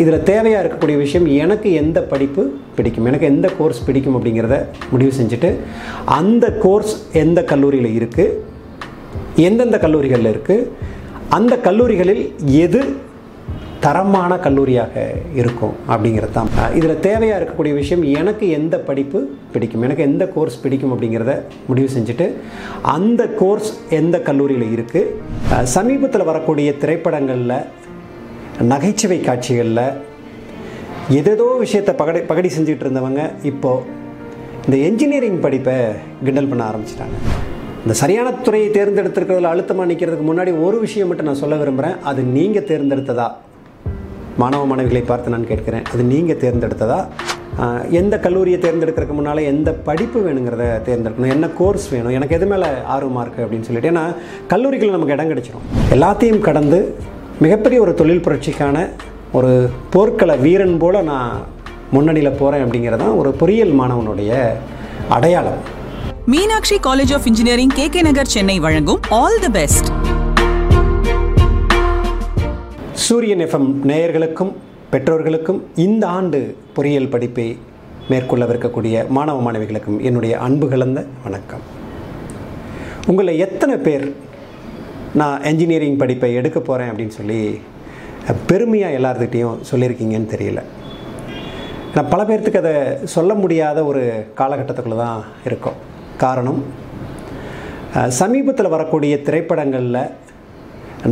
இதில் தேவையாக இருக்கக்கூடிய விஷயம் எனக்கு எந்த படிப்பு பிடிக்கும்? எனக்கு எந்த கோர்ஸ் பிடிக்கும் அப்படிங்கிறத முடிவு செஞ்சுட்டு அந்த கோர்ஸ் எந்த கல்லூரியில் இருக்குது எந்தெந்த கல்லூரிகளில் இருக்குது அந்த கல்லூரிகளில் எது தரமான கல்லூரியாக இருக்கும் அப்படிங்கிறது தான். இதில் தேவையாக இருக்கக்கூடிய விஷயம் எனக்கு எந்த படிப்பு பிடிக்கும்? எனக்கு எந்த கோர்ஸ் பிடிக்கும் அப்படிங்கிறத முடிவு செஞ்சுட்டு அந்த கோர்ஸ் எந்த கல்லூரியில் இருக்குது சமீபத்தில் வரக்கூடிய திரைப்படங்களில் நகைச்சுவை காட்சிகளில் எதேதோ விஷயத்தை பகடி பகடி செஞ்சுட்டு இருந்தவங்க இப்போது இந்த என்ஜினியரிங் படிப்பை கிண்டல் பண்ண ஆரம்பிச்சிட்டாங்க. இந்த சரியான துறையை தேர்ந்தெடுத்திருக்கிறதுல அழுத்தமாக நிற்கிறதுக்கு முன்னாடி ஒரு விஷயம் மட்டும் நான் சொல்ல விரும்புகிறேன் அது நீங்கள் தேர்ந்தெடுத்ததா? மாணவ மாணவிகளை பார்த்து நான் கேட்குறேன். அது நீங்கள் தேர்ந்தெடுத்ததா? எந்த கல்லூரியை தேர்ந்தெடுக்கிறதுக்கு முன்னால் எந்த படிப்பு வேணுங்கிறத தேர்ந்தெடுக்கணும். என்ன கோர்ஸ் வேணும்? எனக்கு எது மேலே ஆர்வமாக இருக்குது அப்படின்னு சொல்லிட்டு. ஏன்னா கல்லூரிகள் நமக்கு இடம் கிடச்சிரும். எல்லாத்தையும் கடந்து மிகப்பெரிய ஒரு தொழில் புரட்சிக்கான ஒரு போர்க்கள வீரன் போல் நான் முன்னணியில் போகிறேன் அப்படிங்கிறது தான் ஒரு பொறியியல் மாணவனுடைய அடையாளம். Meenakshi college of engineering K K Nagar Chennai வழங்கும் all the best Suriyan FM நேயர்களுக்கும் பெற்றோர்களுக்கும் இந்த ஆண்டு பொறியியல் படிப்பை மேற்கொள்ளவிருக்கக்கூடிய மாணவ மாணவிகளுக்கும் என்னுடைய அன்பு கலந்த வணக்கம். உங்களை எத்தனை பேர் நான் என்ஜினியரிங் படிப்பை எடுக்க போகிறேன் அப்படின்னு சொல்லி பெருமையாக எல்லார்கிட்டையும் சொல்லியிருக்கீங்கன்னு தெரியல. நான் பல பேர்த்துக்கு அதை சொல்ல முடியாத ஒரு காலகட்டத்துக்குள்ளே தான் இருக்கோம். காரணம் சமீபத்தில் வரக்கூடிய திரைப்படங்களில்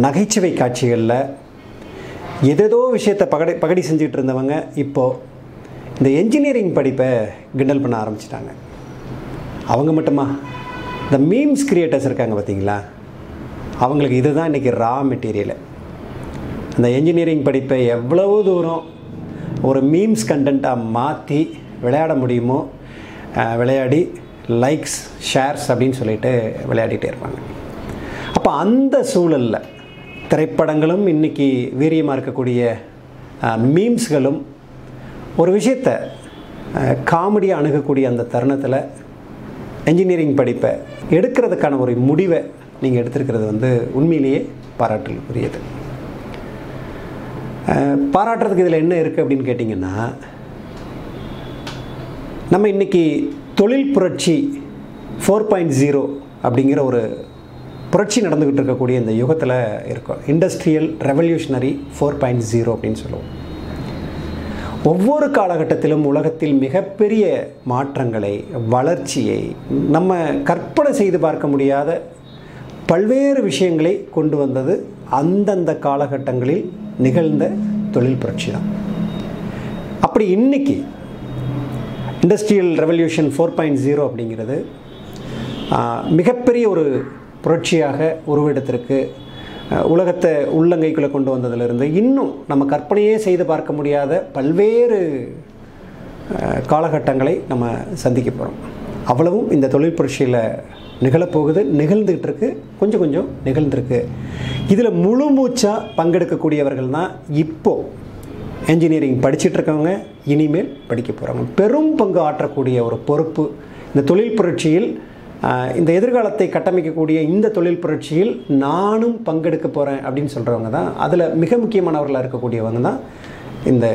நகைச்சுவை காட்சிகளில் எதேதோ விஷயத்தை பகடி பகடி செஞ்சுக்கிட்டு இருந்தவங்க இப்போது இந்த என்ஜினியரிங் படிப்பை கிண்டல் பண்ண ஆரம்பிச்சிட்டாங்க. அவங்க மட்டுமா? இந்த மீம்ஸ் கிரியேட்டர்ஸ் இருக்காங்க பார்த்தீங்களா? அவங்களுக்கு இதுதான் இன்றைக்கி ரா மெட்டீரியலு அந்த என்ஜினியரிங் படிப்பை எவ்வளவு தூரம் ஒரு மீம்ஸ் கண்டென்ட்டாக மாற்றி விளையாட முடியுமோ விளையாடி லைக்ஸ் ஷேர்ஸ் அப்படின்னு சொல்லிட்டு விளையாடிட்டே இருப்பாங்க. அப்போ அந்த சூழலில் திரைப்படங்களும் இன்றைக்கி வீரியமாக இருக்கக்கூடிய மீம்ஸ்களும் ஒரு விஷயத்தை காமெடியாக அணுகக்கூடிய அந்த தருணத்தில் என்ஜினியரிங் படிப்பை எடுக்கிறதுக்கான ஒரு முடிவை நீங்கள் எடுத்திருக்கிறது வந்து உண்மையிலேயே பாராட்டுக்குரியது. பாராட்டுறதுக்கு இதில் என்ன இருக்குது அப்படின்னு கேட்டிங்கன்னா நம்ம இன்றைக்கி தொழில் புரட்சி ஃபோர் பாயிண்ட் ஜீரோ அப்படிங்கிற ஒரு புரட்சி நடந்துக்கிட்டு இருக்கக்கூடிய இந்த யுகத்தில் இருக்கும். Industrial revolutionary four point zero அப்படின்னு சொல்லுவோம். ஒவ்வொரு காலகட்டத்திலும் உலகத்தில் மிகப்பெரிய மாற்றங்களை வளர்ச்சியை நம்ம கற்பனை செய்து பார்க்க முடியாத பல்வேறு விஷயங்களை கொண்டு வந்தது அந்தந்த காலகட்டங்களில் நிகழ்ந்த தொழில் புரட்சி தான். அப்படி இன்னைக்கு industrial revolution four point zero அப்படிங்கிறது மிகப்பெரிய ஒரு புரட்சியாக உருவெடுத்திருக்கு. உலகத்தை உள்ளங்கைக்குள்ளே கொண்டு வந்ததிலிருந்து இன்னும் நம்ம கற்பனையே செய்து பார்க்க முடியாத பல்வேறு காலகட்டங்களை நம்ம சந்திக்க போகிறோம் அவ்வளவும் இந்த தொழில் புரட்சியில் நிகழப்போகுது நிகழ்ந்துகிட்டு இருக்கு கொஞ்சம் கொஞ்சம் நிகழ்ந்துருக்கு. இதில் முழு மூச்சாக பங்கெடுக்கக்கூடியவர்கள் தான் இப்போது என்ஜினியரிங் படிச்சிட்டு இருக்கவங்க இனிமேல் படிக்க போகிறவங்க பெரும் பங்கு ஆற்றக்கூடிய ஒரு பொறுப்பு இந்த தொழில் புரட்சியில் இந்த எதிர்காலத்தை கட்டமைக்கக்கூடிய இந்த தொழில் புரட்சியில் நானும் பங்கெடுக்க போகிறேன் அப்படின்னு சொல்கிறவங்க தான். அதில் மிக முக்கியமானவர்களாக இருக்கக்கூடியவங்க தான் இந்த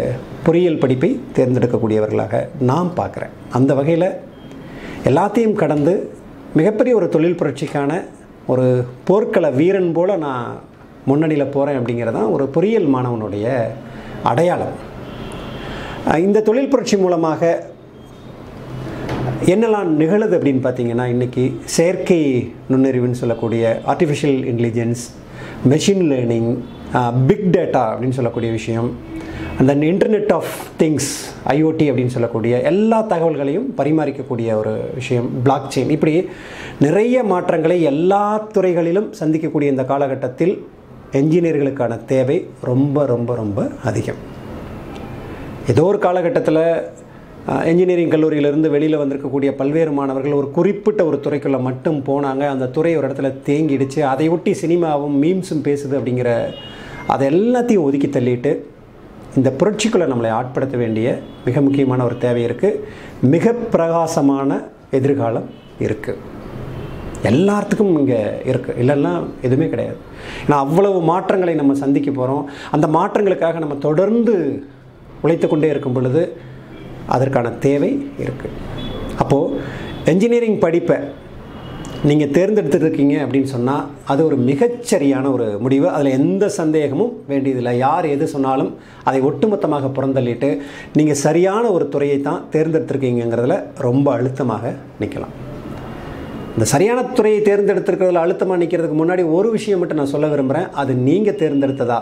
பொறியியல் படிப்பை தேர்ந்தெடுக்கக்கூடியவர்களாக நான் பார்க்குறேன். அந்த வகையில் எல்லாத்தையும் கடந்து மிகப்பெரிய ஒரு தொழில் புரட்சிக்கான ஒரு போர்க்கள வீரன் போல் நான் முன்னணியில் போகிறேன் அப்படிங்கிறது தான் ஒரு பொறியியல் மாணவனுடைய அடையாளம். இந்த தொழில் புரட்சி மூலமாக என்னெல்லாம் நிகழுது அப்படின்னு பார்த்தீங்கன்னா இன்றைக்கி செயற்கை நுண்ணறிவுன்னு சொல்லக்கூடிய artificial intelligence machine learning big data அப்படின்னு சொல்லக்கூடிய விஷயம் அந்த இன்டர்நெட் ஆஃப் திங்ஸ் ஐஓடி அப்படின்னு சொல்லக்கூடிய எல்லா தகவல்களையும் பரிமாறிக்கக்கூடிய ஒரு விஷயம் பிளாக் செயின் இப்படி நிறைய மாற்றங்களை எல்லா துறைகளிலும் சந்திக்கக்கூடிய இந்த காலகட்டத்தில் என்ஜினியர்களுக்கான தேவை ரொம்ப ரொம்ப ரொம்ப அதிகம். ஏதோ ஒரு காலகட்டத்தில் என்ஜினியரிங் கல்லூரியிலிருந்து வெளியில் வந்திருக்கக்கூடிய பல்வேறு மாணவர்கள் ஒரு குறிப்பிட்ட ஒரு துறைக்குள்ளே மட்டும் போனாங்க. அந்த துறை ஒரு இடத்துல தேங்கிடுச்சு. அதை ஒட்டி சினிமாவும் மீம்ஸும் பேசுது அப்படிங்கிற அதை எல்லாத்தையும் ஒதுக்கி தள்ளிட்டு இந்த புரட்சிக்குள்ளே நம்மளை ஆட்படுத்த வேண்டிய மிக முக்கியமான ஒரு தேவை இருக்குது மிக பிரகாசமான எதிர்காலம் இருக்குது எல்லாத்துக்கும் இங்கே இருக்குது இல்லைன்னா எதுவுமே கிடையாது. ஏன்னா அவ்வளவு மாற்றங்களை நம்ம சந்திக்க போகிறோம் அந்த மாற்றங்களுக்காக நம்ம தொடர்ந்து உழைத்து கொண்டே இருக்கும் பொழுது அதற்கான தேவை இருக்குது அப்போது என்ஜினியரிங் படிப்பை நீங்கள் தேர்ந்தெடுத்துருக்கீங்க அப்படின்னு சொன்னால் அது ஒரு மிகச்சரியான ஒரு முடிவு. அதில் எந்த சந்தேகமும் வேண்டியதில்லை. யார் எது சொன்னாலும் அதை ஒட்டுமொத்தமாக புறந்தள்ளிட்டு நீங்கள் சரியான ஒரு துறையை தான் தேர்ந்தெடுத்திருக்கீங்கிறதுல ரொம்ப அழுத்தமாக நிற்கலாம் இந்த சரியான துறையை தேர்ந்தெடுத்திருக்கிறதுல அழுத்தமாக நிற்கிறதுக்கு முன்னாடி ஒரு விஷயம் மட்டும் நான் சொல்ல விரும்புகிறேன் அது நீங்கள் தேர்ந்தெடுத்ததா?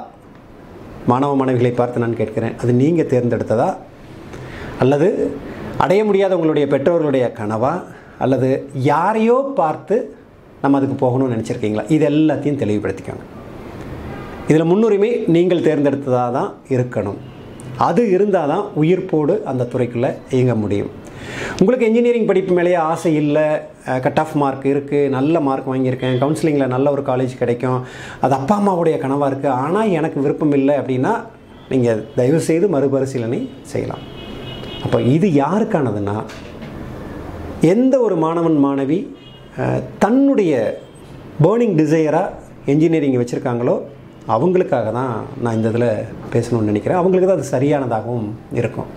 மாணவ மாணவிகளை பார்த்து நான் கேட்கிறேன். அது நீங்கள் தேர்ந்தெடுத்ததா? அல்லது அடைய முடியாத உங்களுடைய பெற்றோர்களுடைய கனவா? அல்லது யாரையோ பார்த்து நம்ம அதுக்கு போகணும்னு நினச்சிருக்கீங்களா? இது எல்லாத்தையும் தெளிவுபடுத்திக்கோங்க. இதில் முன்னுரிமை நீங்கள் தேர்ந்தெடுத்ததாக தான் இருக்கணும். அது இருந்தால் தான் உயிர்ப்போடு அந்த துறைக்குள்ளே இயங்க முடியும். உங்களுக்கு இன்ஜினியரிங் படிப்பு மேலேயே ஆசை இல்லை கட் ஆஃப் மார்க் இருக்குது நல்ல மார்க் வாங்கியிருக்கேன் கவுன்சிலிங்கில் நல்ல ஒரு காலேஜ் கிடைக்கும் அது அப்பா அம்மாவுடைய கனவாக இருக்குது ஆனால் எனக்கு விருப்பம் இல்லை அப்படின்னா நீங்கள் தயவுசெய்து மறுபரிசீலனை செய்யலாம். அப்போ இது யாருக்கானதுன்னா எந்த ஒரு மாணவன் மாணவி தன்னுடைய பேர்னிங் டிசையராக என்ஜினியரிங் வச்சுருக்காங்களோ அவங்களுக்காக தான் நான் இந்த இதில் பேசணும்னு நினைக்கிறேன். அவங்களுக்கு தான் அது சரியானதாகவும் இருக்கும்.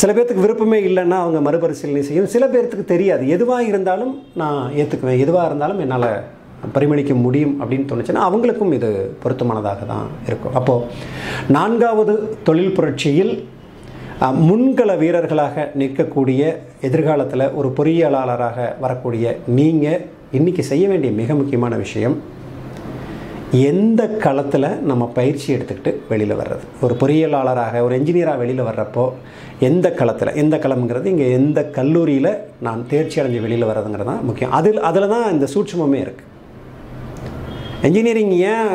சில பேர்த்துக்கு விருப்பமே இல்லைன்னா அவங்க மறுபரிசீலனை செய்யும். சில பேர்த்துக்கு தெரியாது. எதுவாக இருந்தாலும் நான் ஏற்றுக்குவேன் எதுவாக இருந்தாலும் என்னால் பரிமளிக்க முடியும் அப்படின்னு தோணுச்சுன்னா அவங்களுக்கும் இது பொருத்தமானதாக தான் இருக்கும். அப்போது நான்காவது தொழில் புரட்சியில் முன்கள வீரர்களாக நிற்கக்கூடிய எதிர்காலத்தில் ஒரு பொறியியலாளராக வரக்கூடிய நீங்கள் இன்றைக்கி செய்ய வேண்டிய மிக முக்கியமான விஷயம் எந்த களத்தில் நம்ம பயிற்சி எடுத்துக்கிட்டு வெளியில் வர்றது? ஒரு பொறியியலாளராக ஒரு என்ஜினியராக வெளியில் வர்றப்போ எந்த களத்தில்? எந்த களம்ங்கிறது இங்கே எந்த கல்லூரியில் நான் தேர்ச்சி அடைஞ்சு வெளியில் வர்றதுங்கிறது தான் முக்கியம். அதில் அதில் தான் இந்த சூட்சமே இருக்குது என்ஜினியரிங் ஏன்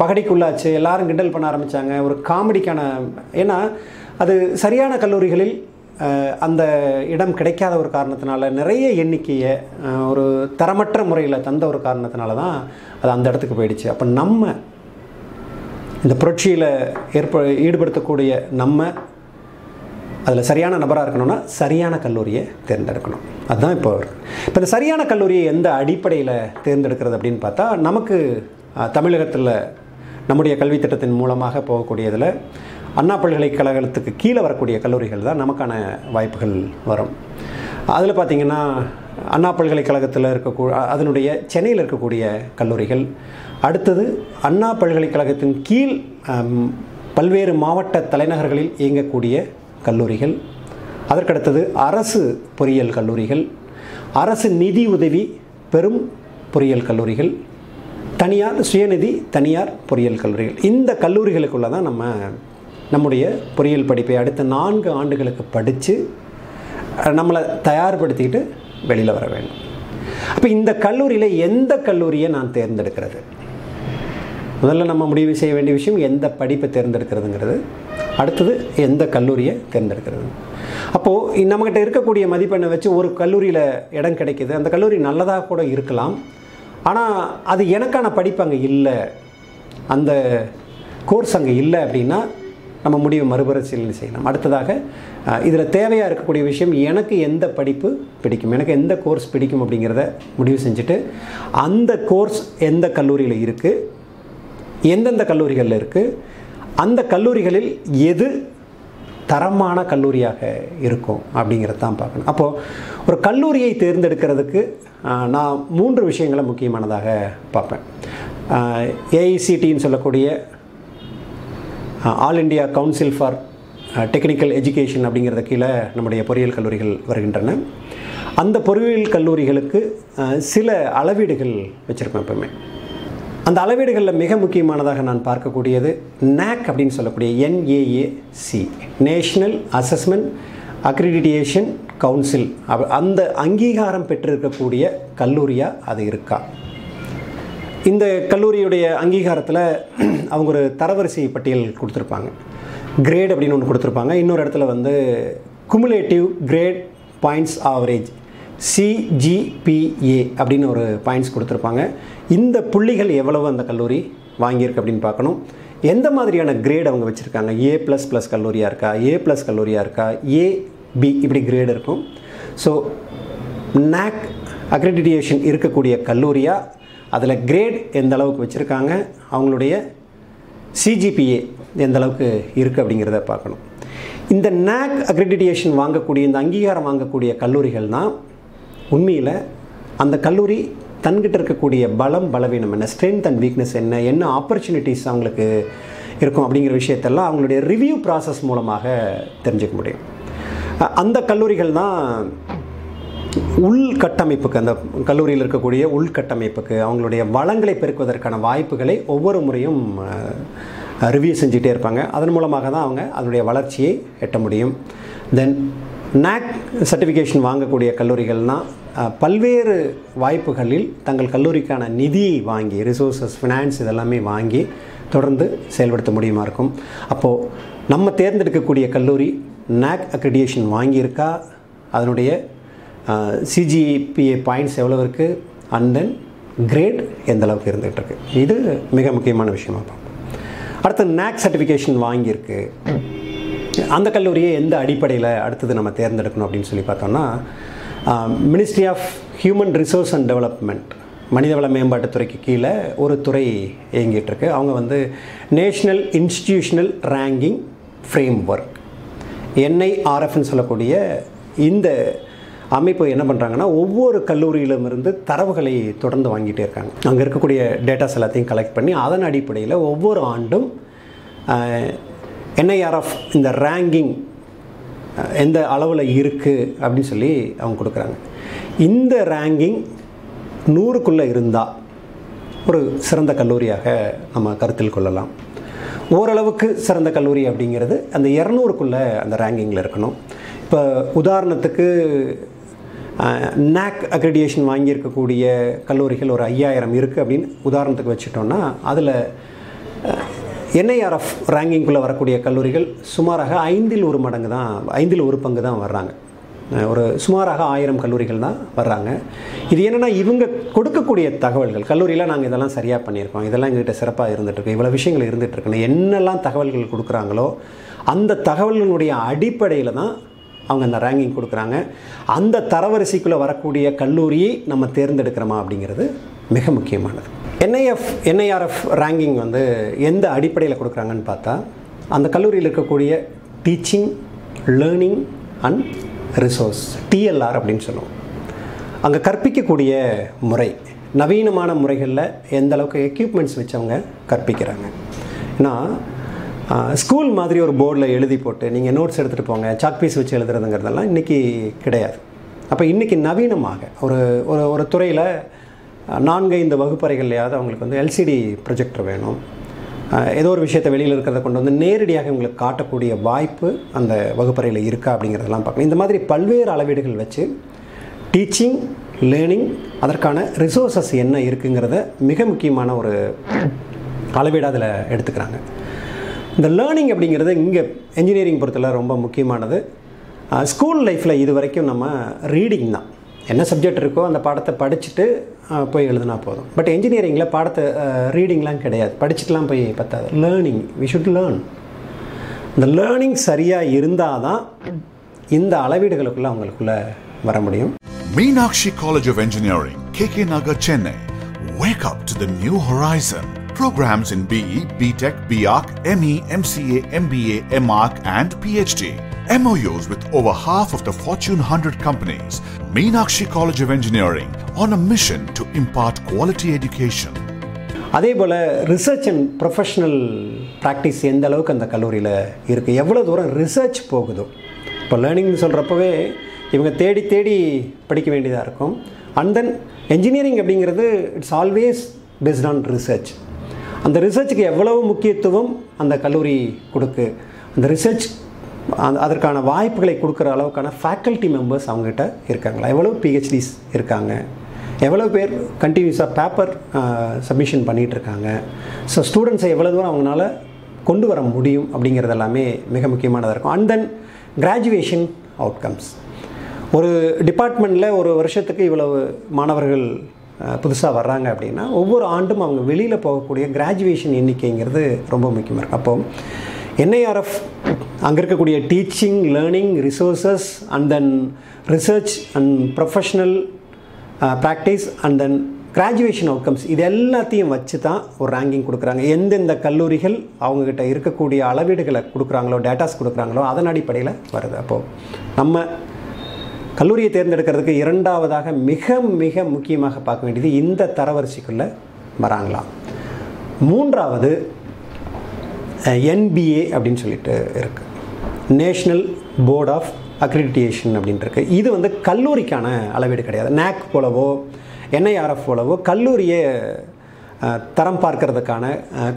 பகடிக்குள்ளாச்சு? எல்லாரும் கிண்டல் பண்ண ஆரம்பித்தாங்க ஒரு காமெடிக்கான ஏன்னா அது சரியான கல்லூரிகளில் அந்த இடம் கிடைக்காத ஒரு காரணத்தினால நிறைய எண்ணிக்கையை ஒரு தரமற்ற முறையில் தந்த ஒரு காரணத்தினால தான் அது அந்த இடத்துக்கு போயிடுச்சு. அப்போ நம்ம இந்த புரட்சியில் ஏற்ப ஈடுபடுத்தக்கூடிய நம்ம அதில் சரியான நபராக இருக்கணும்னா சரியான கல்லூரியை தேர்ந்தெடுக்கணும். அதுதான் இப்போ இருக்கு இப்போ இந்த சரியான கல்லூரியை எந்த அடிப்படையில் தேர்ந்தெடுக்கிறது அப்படின்னு பார்த்தா நமக்கு தமிழகத்தில் நம்முடைய கல்வி திட்டத்தின் மூலமாக போகக்கூடியதில் அண்ணா பல்கலைக்கழகத்துக்கு கீழே வரக்கூடிய கல்லூரிகள் தான் நமக்கான வாய்ப்புகள் வரும். அதில் பார்த்திங்கன்னா அண்ணா பல்கலைக்கழகத்தில் இருக்கக்கூ அதனுடைய சென்னையில் இருக்கக்கூடிய கல்லூரிகள். அடுத்தது அண்ணா பல்கலைக்கழகத்தின் கீழ் பல்வேறு மாவட்ட தலைநகர்களில் இயங்கக்கூடிய கல்லூரிகள். அதற்கடுத்தது அரசு பொறியியல் கல்லூரிகள். அரசு நிதி உதவி பெரும் பொறியியல் கல்லூரிகள். தனியார் சுயநிதி தனியார் பொறியியல் கல்லூரிகள். இந்த கல்லூரிகளுக்குள்ளே தான் நம்ம நம்முடைய பொறியியல் படிப்பை அடுத்த நான்கு ஆண்டுகளுக்கு படித்து நம்மளை தயார்படுத்திக்கிட்டு வெளியில் வர வேண்டும். அப்போ இந்த கல்லூரியில் எந்த கல்லூரியை நான் தேர்ந்தெடுக்கிறது? முதல்ல நம்ம முடிவு செய்ய வேண்டிய விஷயம் எந்த படிப்பை தேர்ந்தெடுக்கிறதுங்கிறது. அடுத்தது எந்த கல்லூரியை தேர்ந்தெடுக்கிறது? அப்போது நம்மக்கிட்ட இருக்கக்கூடிய மதிப்பெண்ணை வச்சு ஒரு கல்லூரியில் இடம் கிடைக்கிது. அந்த கல்லூரி நல்லதாக கூட இருக்கலாம். ஆனால் அது எனக்கான படிப்பு அங்கே இல்லை. அந்த கோர்ஸ் அங்கே இல்லை அப்படின்னா நம்ம முடிவை மறுபரிசீலனை செய்யலாம். அடுத்ததாக இதில் தேவையாக இருக்கக்கூடிய விஷயம் எனக்கு எந்த படிப்பு பிடிக்கும்? எனக்கு எந்த கோர்ஸ் பிடிக்கும் அப்படிங்கிறத முடிவு செஞ்சுட்டு அந்த கோர்ஸ் எந்த கல்லூரியில் இருக்குது எந்தெந்த கல்லூரிகளில் இருக்குது அந்த கல்லூரிகளில் எது தரமான கல்லூரியாக இருக்கும் அப்படிங்கிறது தான் பார்க்கணும். அப்போது ஒரு கல்லூரியை தேர்ந்தெடுக்கிறதுக்கு நான் மூன்று விஷயங்களை முக்கியமானதாக பார்ப்பேன். ஏஐசிடின்னு சொல்லக்கூடிய all India council for technical education அப்படிங்கிறத கீழே நம்முடைய பொறியியல் கல்லூரிகள் வருகின்றன. அந்த பொறியியல் கல்லூரிகளுக்கு சில அளவீடுகள் வச்சுருப்பேன் எப்பவுமே. அந்த அளவீடுகளில் மிக முக்கியமானதாக நான் பார்க்கக்கூடியது நேக் அப்படின்னு சொல்லக்கூடிய NAAC national assessment accreditation council அந்த அங்கீகாரம் பெற்றிருக்கக்கூடிய கல்லூரியாக அது இருக்கா? இந்த கல்லூரியுடைய அங்கீகாரத்தில் அவங்க ஒரு தரவரிசை பட்டியல் கொடுத்துருப்பாங்க. கிரேட் அப்படின்னு ஒன்று கொடுத்துருப்பாங்க. இன்னொரு இடத்துல வந்து cumulative grade points average CGPA அப்படின்னு ஒரு பாயிண்ட்ஸ் கொடுத்துருப்பாங்க. இந்த புள்ளிகள் எவ்வளவு அந்த கல்லூரி வாங்கியிருக்கு அப்படின்னு பார்க்கணும். எந்த மாதிரியான கிரேட் அவங்க வச்சுருக்காங்க? ஏ ப்ளஸ் ப்ளஸ் கல்லூரியாக இருக்கா? ஏ ப்ளஸ் கல்லூரியாக இருக்கா? ஏ பி இப்படி கிரேட் இருக்கும். ஸோ நாக் அக்ரெடிடேஷன் இருக்கக்கூடிய கல்லூரியாக அதில் கிரேட் எந்த அளவுக்கு வச்சுருக்காங்க? அவங்களுடைய சிஜிபிஏ எந்தளவுக்கு இருக்குது அப்படிங்கிறத பார்க்கணும். இந்த நேக் அக்ரெடிடேஷன் வாங்கக்கூடிய இந்த அங்கீகாரம் வாங்கக்கூடிய கல்லூரிகள் தான் உண்மையில் அந்த கல்லூரி தன்கிட்ட இருக்கக்கூடிய பலம் பலவீனம் என்ன? ஸ்ட்ரென்த் அண்ட் வீக்னஸ் என்ன? என்ன ஆப்பர்ச்சுனிட்டிஸ் அவங்களுக்கு இருக்கும் அப்படிங்கிற விஷயத்தெல்லாம் அவங்களுடைய ரிவ்யூ ப்ராசஸ் மூலமாக தெரிஞ்சுக்க முடியும். அந்த கல்லூரிகள் தான் உள்கட்டமைப்புக்கு அந்த கல்லூரியில் இருக்கக்கூடிய உள்கட்டமைப்புக்கு அவங்களுடைய வளங்களை பெருக்குவதற்கான வாய்ப்புகளை ஒவ்வொரு முறையும் ரிவ்யூ செஞ்சுட்டே இருப்பாங்க. அதன் மூலமாக தான் அவங்க அதனுடைய வளர்ச்சியை எட்ட முடியும். தென் நாக் சர்டிஃபிகேஷன் வாங்கக்கூடிய கல்லூரிகள்னால் பல்வேறு வாய்ப்புகளில் தங்கள் கல்லூரிக்கான நிதியை வாங்கி ரிசோர்ஸஸ் ஃபினான்ஸ் இதெல்லாமே வாங்கி தொடர்ந்து செயல்படுத்த முடியுமா இருக்கும். அப்போது நம்ம தேர்ந்தெடுக்கக்கூடிய கல்லூரி நாக் அக்ரிடியேஷன் வாங்கியிருக்கா? அதனுடைய சிஜிபிஏ பாயிண்ட்ஸ் எவ்வளோ இருக்குது அண்ட் தென் கிரேட் எந்த அளவுக்கு இருந்துகிட்டு இருக்கு? இது மிக முக்கியமான விஷயமா பார்ப்போம். அடுத்து நேக் சர்டிஃபிகேஷன் வாங்கியிருக்கு. அந்த கல்லூரியை எந்த அடிப்படையில் அடுத்தது நம்ம தேர்ந்தெடுக்கணும் அப்படின்னு சொல்லி பார்த்தோம்னா ministry of human resource and development மனிதவள மேம்பாட்டுத்துறைக்கு கீழே ஒரு துறை இயங்கிட்டுருக்கு அவங்க வந்து national institutional ranking frame work என்ஐஆர்எஃப்னு சொல்லக்கூடிய இந்த அமைப்பு என்ன பண்ணுறாங்கன்னா ஒவ்வொரு கல்லூரியிலுமிருந்து தரவுகளை தொடர்ந்து வாங்கிட்டே இருக்காங்க. அங்கே இருக்கக்கூடிய டேட்டாஸ் எல்லாத்தையும் கலெக்ட் பண்ணி அதன் அடிப்படையில் ஒவ்வொரு ஆண்டும் என்ஐஆர்எஃப் இந்த ரேங்கிங் எந்த அளவில் இருக்குது அப்படின்னு சொல்லி அவங்க கொடுக்குறாங்க. இந்த ரேங்கிங் நூறுக்குள்ளே இருந்தால் ஒரு சிறந்த கல்லூரியாக நம்ம கருத்தில் கொள்ளலாம். ஓரளவுக்கு சிறந்த கல்லூரி அப்படிங்கிறது அந்த இரநூறுக்குள்ளே அந்த ரேங்கிங்கில் இருக்கணும். இப்போ உதாரணத்துக்கு நேக் அக்ரிடியேஷன் வாங்கியிருக்கக்கூடிய கல்லூரிகள் ஒரு ஐயாயிரம் இருக்குது அப்படின்னு உதாரணத்துக்கு வச்சுட்டோன்னா அதில் என்ஐஆர்எஃப் ரேங்கிங்குள்ளே வரக்கூடிய கல்லூரிகள் சுமாராக ஐந்தில் ஒரு மடங்கு தான் ஐந்தில் ஒரு பங்கு தான் வர்றாங்க. ஒரு சுமாராக ஆயிரம் கல்லூரிகள் தான் வர்றாங்க. இது என்னென்னா இவங்க கொடுக்கக்கூடிய தகவல்கள் கல்லூரியெலாம் நாங்கள் இதெல்லாம் சரியாக பண்ணியிருக்கோம் இதெல்லாம் எங்ககிட்ட சிறப்பாக இருந்துகிட்ருக்கு இவ்வளோ விஷயங்கள் இருந்துகிட்ருக்குன்னு என்னெல்லாம் தகவல்கள் கொடுக்குறாங்களோ அந்த தகவல்களுடைய அடிப்படையில் தான் அவங்க அந்த ரேங்கிங் கொடுக்குறாங்க. அந்த தரவரிசைக்குள்ளே வரக்கூடிய கல்லூரியை நம்ம தேர்ந்தெடுக்கிறோமா அப்படிங்கிறது மிக முக்கியமானது. என்ஐஎஃப் என்ஐஆர்எஃப் ரேங்கிங் வந்து எந்த அடிப்படையில் கொடுக்குறாங்கன்னு பார்த்தா அந்த கல்லூரியில் இருக்கக்கூடிய teaching learning and resource TLR அப்படின்னு சொல்லுவோம். அங்கே கற்பிக்கக்கூடிய முறை நவீனமான முறைகளில் எந்த அளவுக்கு எக்யூப்மெண்ட்ஸ் வச்சவங்க கற்பிக்கிறாங்க. ஏன்னா ஸ்கூல் மாதிரி ஒரு போர்டில் எழுதி போட்டு நீங்கள் நோட்ஸ் எடுத்துகிட்டு போங்க சாக் பீஸ் வச்சு எழுதுறதுங்கிறதெல்லாம் இன்றைக்கி கிடையாது. அப்போ இன்றைக்கி நவீனமாக ஒரு ஒரு ஒரு துறையில் நான்கு இந்த வகுப்பறைகள்லையாவது அவங்களுக்கு வந்து எல்சிடி ப்ரொஜெக்டர் வேணும். ஏதோ ஒரு விஷயத்தை வெளியில் இருக்கிறத கொண்டு வந்து நேரடியாக உங்களுக்கு காட்டக்கூடிய வாய்ப்பு அந்த வகுப்பறையில் இருக்கா அப்படிங்கிறதெல்லாம் பார்க்கணும். இந்த மாதிரி பல்வேறு அளவீடுகள் வச்சு டீச்சிங் லேர்னிங் அதற்கான ரிசோர்ஸஸ் என்ன இருக்குங்கிறத மிக முக்கியமான ஒரு அளவீடாக அதில் எடுத்துக்கிறாங்க. இந்த லேர்னிங் அப்படிங்கிறது இங்கே என்ஜினியரிங் பொறுத்தல ரொம்ப முக்கியமானது. ஸ்கூல் லைஃப்பில் இது வரைக்கும் நம்ம ரீடிங் தான். என்ன சப்ஜெக்ட் இருக்கோ அந்த பாடத்தை படிச்சுட்டு போய் எழுதுனா போதும். பட் என்ஜினியரிங்கில் பாடத்தை ரீடிங்லாம் கிடையாது. படிச்சுட்டுலாம் போய் பத்தாது. லேர்னிங் வி ஷுட் லேர்ன் இந்த லேர்னிங் சரியாக இருந்தால் தான் இந்த அளவீடுகளுக்குள்ளே அவங்களுக்குள்ளே வர முடியும். Meenakshi college of engineering K K Nagar Chennai. Wake up to the new horizon. Programs in BE, BTech, BArch, ME, MCA, MBA, MArch, and PhD. MOUs with over half of the Fortune 100 companies. Meenakshi College of Engineering on a mission to impart quality education. அதே போல் research and professional practice எந்த அளவுக்கு அந்த கல்லூரியில் இருக்குது எவ்வளோ தூரம் research போகுதோ இப்போ லேர்னிங்னு சொல்கிறப்பவே இவங்க தேடி தேடி படிக்க வேண்டியதாக இருக்கும் அண்ட் தென் என்ஜினியரிங் அப்படிங்கிறது it's always based on research அந்த ரிசர்ச்சுக்கு எவ்வளவு முக்கியத்துவம் அந்த கல்லூரி கொடுக்கு? அந்த ரிசர்ச் அந்த அதற்கான வாய்ப்புகளை கொடுக்குற அளவுக்கான ஃபேக்கல்ட்டி மெம்பர்ஸ் அவங்ககிட்ட இருக்காங்களா? எவ்வளோ பிஹெச்டிஸ் இருக்காங்க? எவ்வளோ பேர் கண்டினியூஸாக பேப்பர் சப்மிஷன் பண்ணிகிட்டு இருக்காங்க ஸோ ஸ்டூடெண்ட்ஸை எவ்வளோ தூரம் அவங்களால கொண்டு வர முடியும் அப்படிங்கிறது எல்லாமே மிக முக்கியமானதாக இருக்கும். அண்ட் தென் கிராஜுவேஷன் அவுட்கம்ஸ் ஒரு டிபார்ட்மெண்ட்டில் ஒரு வருஷத்துக்கு இவ்வளவு மாணவர்கள் புதுசாக வர்றாங்க அப்படின்னா ஒவ்வொரு ஆண்டும் அவங்க வெளியில் போகக்கூடிய கிராஜுவேஷன் எண்ணிக்கைங்கிறது ரொம்ப முக்கியமாக இருக்கும். அப்போது என்ஐஆர்எஃப் அங்கே இருக்கக்கூடிய teaching learning resources and then research and professional practice and then graduation outcomes இது எல்லாத்தையும் வச்சு தான் ஒரு ரேங்கிங் கொடுக்குறாங்க. எந்தெந்த கல்லூரிகள் அவங்கக்கிட்ட இருக்கக்கூடிய அளவீடுகளை கொடுக்குறாங்களோ டேட்டாஸ் கொடுக்குறாங்களோ அதன் அடிப்படையில் வருது. அப்போது நம்ம கல்லூரியை தேர்ந்தெடுக்கிறதுக்கு இரண்டாவதாக மிக மிக முக்கியமாக பார்க்க வேண்டியது இந்த தரவரிசைக்குள்ளே வராங்களாம். மூன்றாவது என்பிஏ அப்படின்னு சொல்லிட்டு இருக்குது நேஷ்னல் போர்ட் ஆஃப் அக்ரிடியேஷன் அப்படின்னு இது வந்து கல்லூரிக்கான அளவீடு கிடையாது. நேக் போலவோ என்ஐஆர்எஃப் போலவோ கல்லூரியை தரம் பார்க்கறதுக்கான